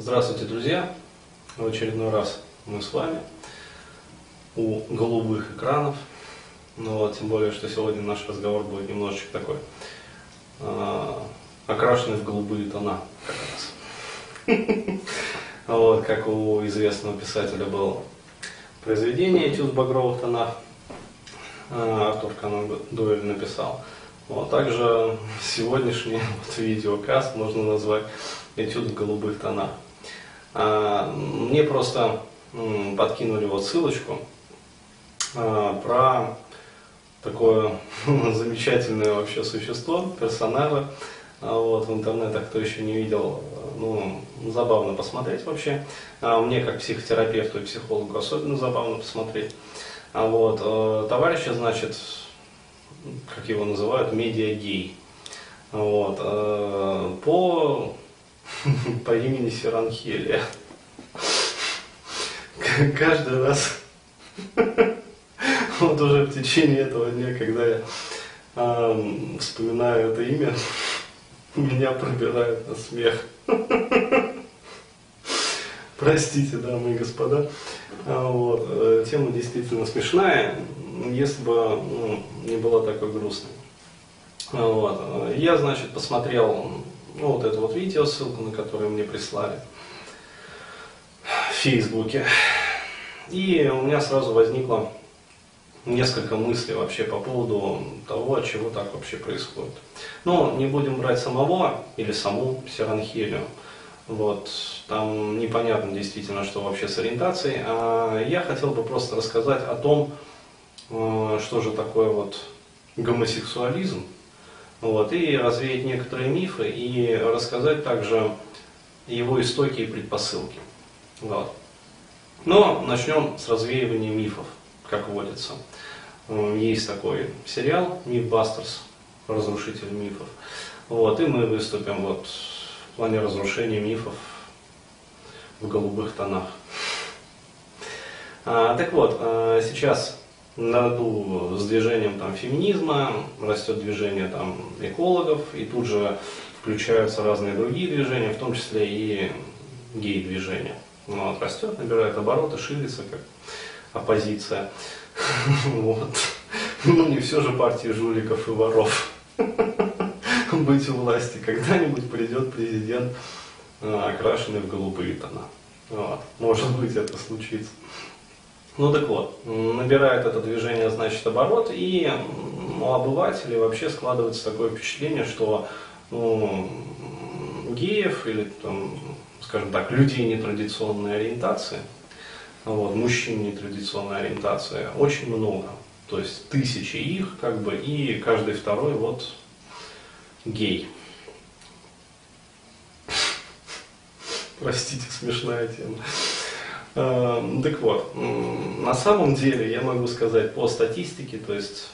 Здравствуйте, друзья! В очередной раз мы с вами у голубых экранов. Ну вот, тем более, что сегодня наш разговор будет немножечко такой э, окрашенный в голубые тона. Вот, как у известного писателя было произведение «Этюд в багровых тонах». А, Артур Конан Дойль написал. Вот, также сегодняшний вот, видеокаст можно назвать «Этюд в голубых тонах». А, мне просто подкинули вот ссылочку а, про такое замечательное вообще существо, персонажа. Вот, в интернетах, кто еще не видел, ну, забавно посмотреть вообще. Мне, как психотерапевту и психологу, особенно забавно посмотреть. А вот, э, товарища, значит, как его называют, медиа-гей. Вот, э, по, по имени Сиранхелия. Каждый раз, вот уже в течение этого дня, когда я э, вспоминаю это имя, меня пробирает на смех. Простите, дамы и господа. А, вот. Э, тема действительно смешная, если бы ну, не была такой грустной. А, вот. Я, значит, посмотрел ну, вот это вот видео, ссылку на которое мне прислали в Фейсбуке. И у меня сразу возникло несколько мыслей вообще по поводу того, чего так вообще происходит. Но не будем брать самого или саму Сиранхелию. Вот, там непонятно действительно, что вообще с ориентацией. А я хотел бы просто рассказать о том, э, что же такое вот гомосексуализм, вот, и развеять некоторые мифы, и рассказать также его истоки и предпосылки. Вот. Но начнем с развеивания мифов, как водится. Есть такой сериал «Мифбастерс», разрушитель мифов. Вот, и мы выступим вот в плане разрушения мифов в голубых тонах. А, так вот, а, сейчас наряду с движением там, феминизма растет движение там, экологов, и тут же включаются разные другие движения, в том числе и гей-движение. Ну, вот, растет, набирает обороты, ширится как оппозиция. Вот. Ну, не все же партии жуликов и воров. быть у власти, когда-нибудь придет президент, а, окрашенный в голубые тона. Вот. Может быть это случится. Ну так вот, набирает это движение, значит, оборот, и у обывателей вообще складывается такое впечатление, что ну, геев или, там, скажем так, людей нетрадиционной ориентации, вот, мужчин нетрадиционной ориентации очень много. То есть тысячи их, как бы, и каждый второй вот гей. Простите, смешная тема. Эм, так вот, на самом деле я могу сказать по статистике, то есть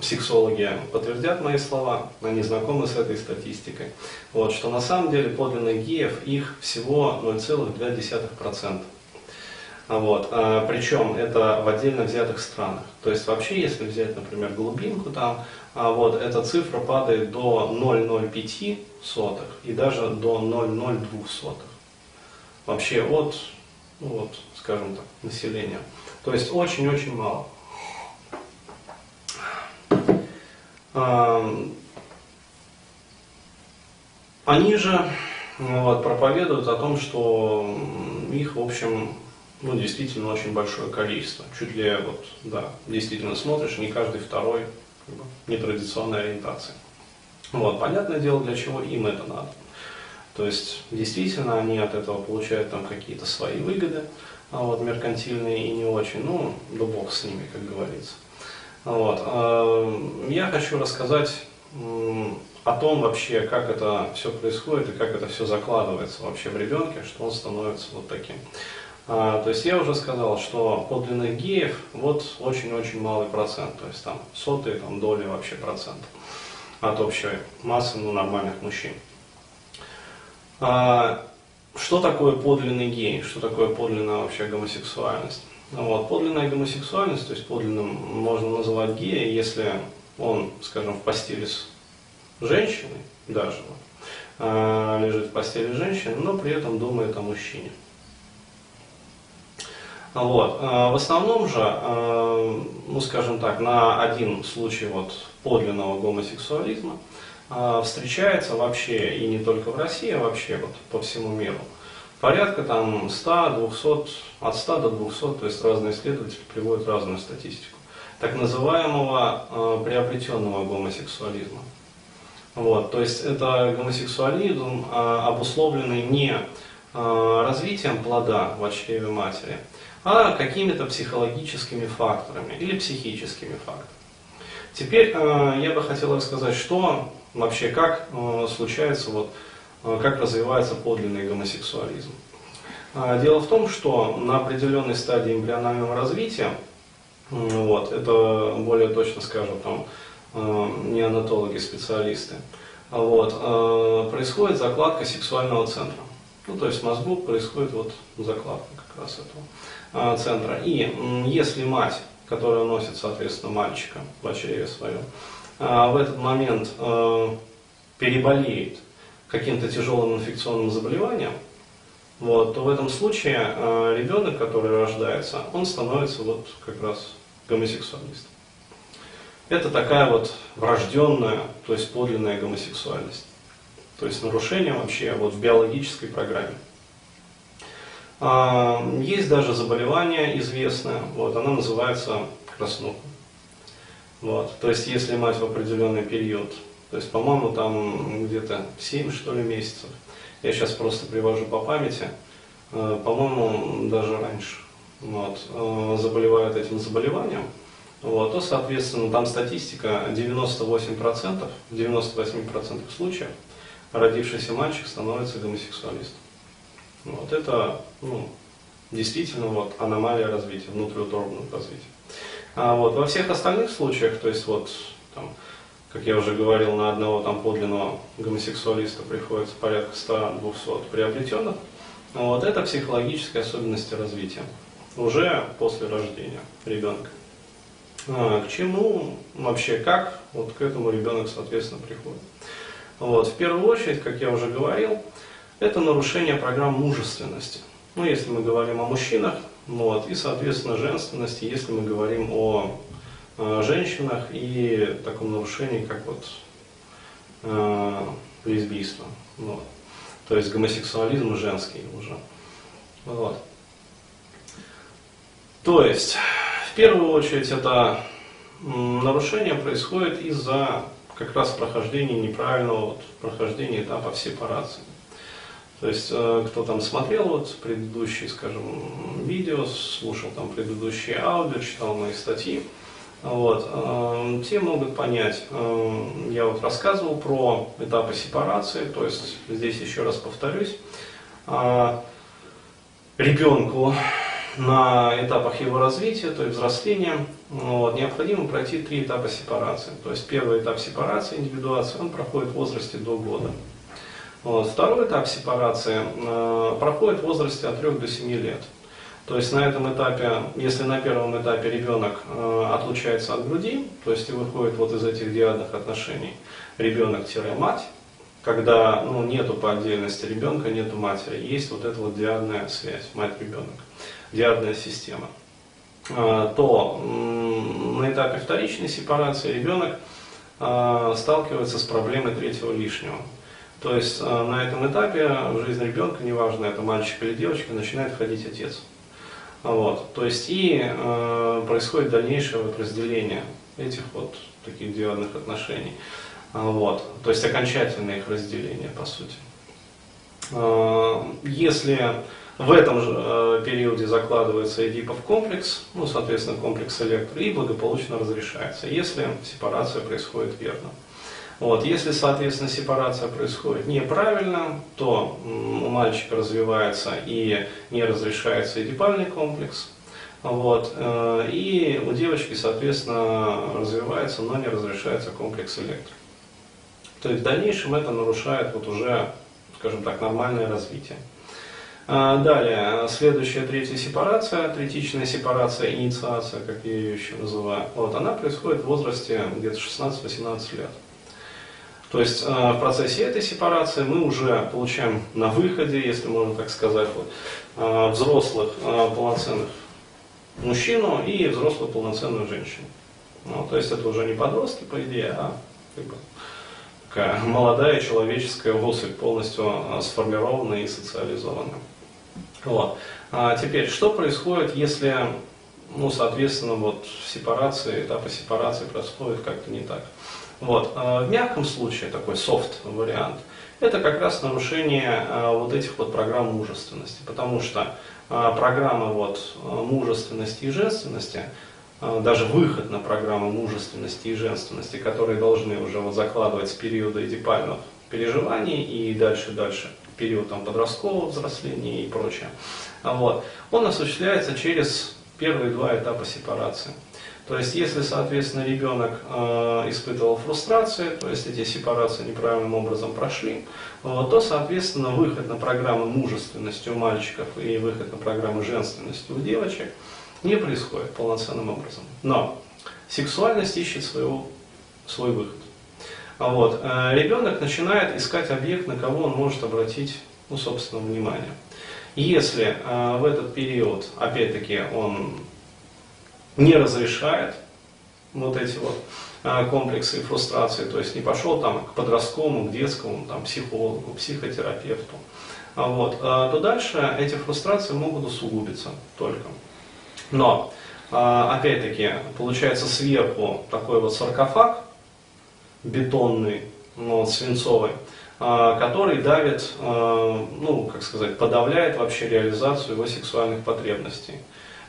сексологи подтвердят мои слова, они знакомы с этой статистикой, вот, что на самом деле подлинных геев их всего 0,2%. Вот. А, причем это в отдельно взятых странах. То есть вообще, если взять, например, глубинку там, а вот, эта цифра падает до 0,05 сотых и даже до 0,02 сотых. Вообще от, ну вот, скажем так, населения. То есть очень-очень мало. Они же вот, проповедуют о том, что их, в общем, ну, действительно очень большое количество. Чуть ли, вот, да, действительно смотришь, не каждый второй как бы, нетрадиционной ориентации. Вот, понятное дело, для чего им это надо. То есть, действительно, они от этого получают там какие-то свои выгоды, а вот, меркантильные и не очень, ну, да бог с ними, как говорится. Вот. А, я хочу рассказать о том вообще, как это все происходит и как это все закладывается вообще в ребенке, что он становится вот таким. А, то есть я уже сказал, что подлинных геев вот очень-очень малый процент, то есть там сотые там, доли вообще процентов от общей массы ну, нормальных мужчин. А, что такое подлинный гей? Что такое подлинная вообще гомосексуальность? Вот, подлинная гомосексуальность, то есть подлинным можно называть гея, если он, скажем, в постели с женщиной даже, э, лежит в постели женщины, но при этом думает о мужчине. Вот. В основном же, ну скажем так, на один случай вот подлинного гомосексуализма встречается вообще, и не только в России, а вообще вот по всему миру, порядка там 100, 200, от 100 до 200, то есть разные исследователи приводят разную статистику, так называемого э, приобретенного гомосексуализма. Вот, то есть это гомосексуализм, э, обусловленный не э, развитием плода в чреве матери, а какими-то психологическими факторами или психическими факторами. Теперь э, я бы хотел рассказать, что вообще, как э, случается вот Э, как развивается подлинный гомосексуализм. А, дело в том, что на определенной стадии эмбрионального развития, вот, это более точно скажут там э, неонатологи, специалисты, вот, э, происходит закладка сексуального центра. Ну, то есть в мозгу происходит вот закладка как раз этого центра. И если мать, которая носит, соответственно, мальчика в чреве своем, в этот момент переболеет каким-то тяжелым инфекционным заболеванием, вот, то в этом случае э, ребенок, который рождается, он становится вот как раз гомосексуалистом. Это такая вот врожденная, то есть подлинная гомосексуальность. То есть нарушение вообще вот в биологической программе. А, есть даже заболевание известное, вот, оно называется краснуха. Вот, то есть если мать в определенный период то есть, по-моему, там где-то 7, что ли, месяцев. Я сейчас просто привожу по памяти. Э, по-моему, даже раньше. Вот, э, заболевают этим заболеванием. Вот, то, соответственно, там статистика 98%, в 98% случаев родившийся мальчик становится гомосексуалистом. Вот это ну, действительно вот, аномалия развития, внутриутробного развития. А вот, во всех остальных случаях, то есть вот там, как я уже говорил, на одного там подлинного гомосексуалиста приходится порядка 100-200 приобретенных. Вот это психологические особенности развития уже после рождения ребенка. А, к чему вообще, как вот к этому ребенок, соответственно, приходит? Вот, в первую очередь, как я уже говорил, это нарушение программ мужественности. Ну, если мы говорим о мужчинах, вот, и, соответственно, женственности, если мы говорим о Э, женщинах и таком нарушении, как вот э, лесбийство. Вот. То есть гомосексуализм женский уже. Вот. То есть, в первую очередь, это нарушение происходит из-за как раз прохождения неправильного вот, прохождения этапа сепарации. То есть, э, кто там смотрел вот предыдущие, скажем, видео, слушал там предыдущие аудио, читал мои статьи, вот. Эм, те могут понять, эм, я вот рассказывал про этапы сепарации, то есть здесь еще раз повторюсь, ребенку на этапах его развития, то есть взросления, вот, необходимо пройти три этапа сепарации. То есть первый этап сепарации, индивидуации, он проходит в возрасте до года. Вот, второй этап сепарации э, проходит в возрасте от 3 до 7 лет. То есть на этом этапе, если на первом этапе ребенок э, отлучается от груди, то есть и выходит вот из этих диадных отношений ребенок-мать, когда ну, нету по отдельности ребенка, нету матери, есть вот эта вот диадная связь, мать-ребенок, диадная система, э, то на этапе вторичной сепарации ребенок э, сталкивается с проблемой третьего лишнего. То есть э, на этом этапе в жизни ребенка, неважно это мальчик или девочка, начинает входить отец. Вот. То есть и э, происходит дальнейшее вот разделение этих вот таких диодных отношений. А, вот. То есть окончательное их разделение, по сути. Э, если в этом же э, периоде закладывается Эдипов комплекс, ну, соответственно, комплекс электро, и благополучно разрешается, если сепарация происходит верно. Вот, если, соответственно, сепарация происходит неправильно, то у мальчика развивается и не разрешается эдипальный комплекс. Вот, э, и у девочки, соответственно, развивается, но не разрешается комплекс электро. То есть в дальнейшем это нарушает вот уже, скажем так, нормальное развитие. А, далее, следующая третья сепарация, третичная сепарация, инициация, как я ее еще называю, вот, она происходит в возрасте где-то 16-18 лет. То есть э, в процессе этой сепарации мы уже получаем на выходе, если можно так сказать, вот, э, взрослых э, полноценных мужчину и взрослую полноценную женщину. Ну, то есть это уже не подростки, по идее, а как бы, такая молодая человеческая особь, полностью сформированная и социализованная. Вот. А теперь, что происходит, если, ну, соответственно, вот сепарация, этапы сепарации происходят как-то не так? Вот. А в мягком случае, такой софт вариант, это как раз нарушение а, вот этих вот программ мужественности, потому что а, программы вот мужественности и женственности, даже выход на программы мужественности и женственности, которые должны уже вот закладывать с периода эдипальных переживаний и дальше-дальше, период там, подросткового взросления и прочее, вот, он осуществляется через первые два этапа сепарации. То есть, если, соответственно, ребенок э, испытывал фрустрацию, то есть эти сепарации неправильным образом прошли, вот, то, соответственно, выход на программы мужественности у мальчиков и выход на программы женственности у девочек не происходит полноценным образом. Но сексуальность ищет своего, свой выход. А вот, э, ребенок начинает искать объект, на кого он может обратить, ну, собственно, внимание. Если э, в этот период, опять-таки, он не разрешает вот эти вот а, комплексы и фрустрации, то есть не пошел там к подростковому, к детскому, там, психологу, психотерапевту, а вот, а, то дальше эти фрустрации могут усугубиться только. Но, опять-таки, получается сверху такой вот саркофаг бетонный, ну, свинцовый, который давит, ну, как сказать, подавляет вообще реализацию его сексуальных потребностей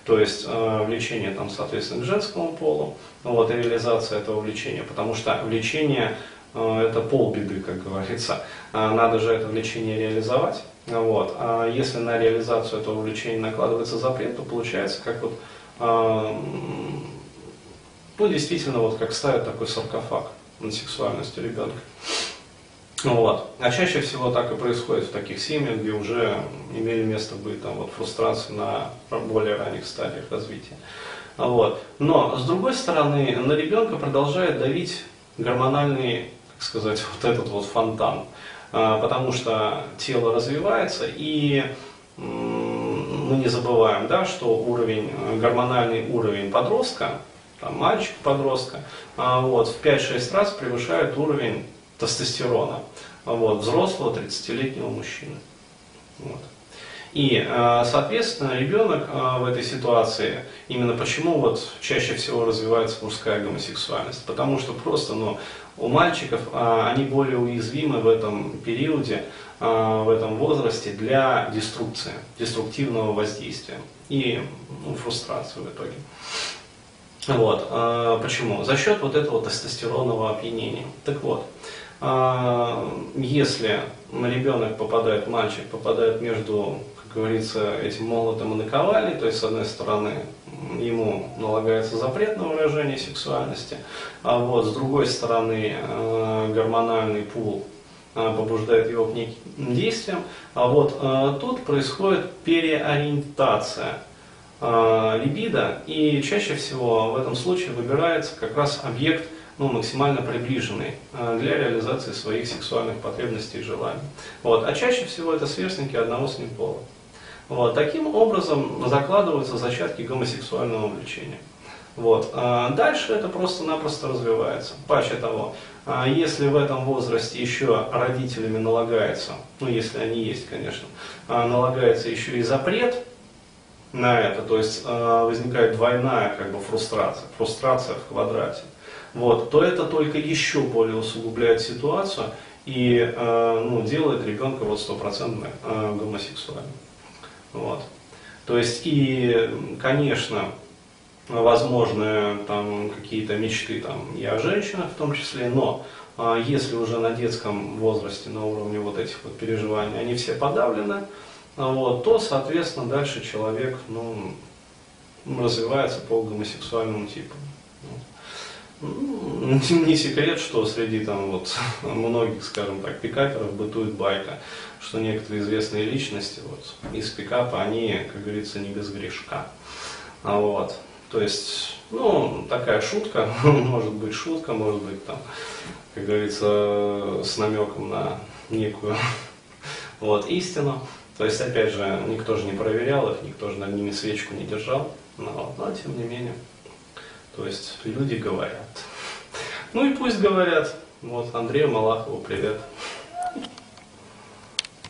то есть э, влечение, там, соответственно, к женскому полу, вот, и реализация этого влечения, потому что влечение э, это полбеды, как говорится, э, надо же это влечение реализовать, вот, а если на реализацию этого влечения накладывается запрет, то получается, как вот, э, ну, действительно, вот как ставят такой саркофаг на сексуальности ребенка. Вот. А чаще всего так и происходит в таких семьях, где уже имели место быть там, вот, фрустрации на более ранних стадиях развития. Вот. Но, с другой стороны, на ребенка продолжает давить гормональный, как сказать, вот этот вот фонтан. А, потому что тело развивается, и мы не забываем, да, что уровень, гормональный уровень подростка, там, мальчика-подростка, а, вот, в 5-6 раз превышает уровень тестостерона вот, взрослого 30-летнего мужчины. Вот. И, э, соответственно, ребенок э, в этой ситуации, именно почему вот чаще всего развивается мужская гомосексуальность, потому что просто, ну, у мальчиков э, они более уязвимы в этом периоде, в этом возрасте для деструкции, деструктивного воздействия и ну, фрустрации в итоге. Вот. Почему? За счет вот этого тестостеронового опьянения. Так вот, если ребенок попадает, мальчик попадает между, как говорится, этим молотом и наковальней, то есть с одной стороны ему налагается запрет на выражение сексуальности, а вот с другой стороны а, гормональный пул побуждает его к неким действиям, а вот тут происходит переориентация либидо, и чаще всего в этом случае выбирается как раз объект ну, максимально приближенный э, для реализации своих сексуальных потребностей и желаний. Вот. А чаще всего это сверстники одного с ним пола. Вот. Таким образом закладываются зачатки гомосексуального влечения. Вот. А дальше это просто-напросто развивается. Паче того, а если в этом возрасте еще родителями налагается, ну если они есть, конечно, а налагается еще и запрет на это, то есть возникает двойная как бы фрустрация, фрустрация в квадрате вот, то это только еще более усугубляет ситуацию и э, ну, делает ребенка вот стопроцентно э, гомосексуальным. Вот. То есть и, конечно, возможны там какие-то мечты там, и о женщинах в том числе, но э, если уже на детском возрасте, на уровне вот этих вот переживаний, они все подавлены, вот, то, соответственно, дальше человек ну, развивается по гомосексуальному типу. Не секрет, что среди там вот многих, скажем так, пикаперов бытует байка, что некоторые известные личности вот, из пикапа, они, как говорится, не без грешка. А вот, то есть Ну, такая шутка, может быть шутка, может быть там, как говорится, с намеком на некую вот, истину. То есть, опять же, никто же не проверял их, никто же над ними свечку не держал. Но, но тем не менее, то есть люди говорят. Ну и пусть говорят. Вот Андрею Малахову привет.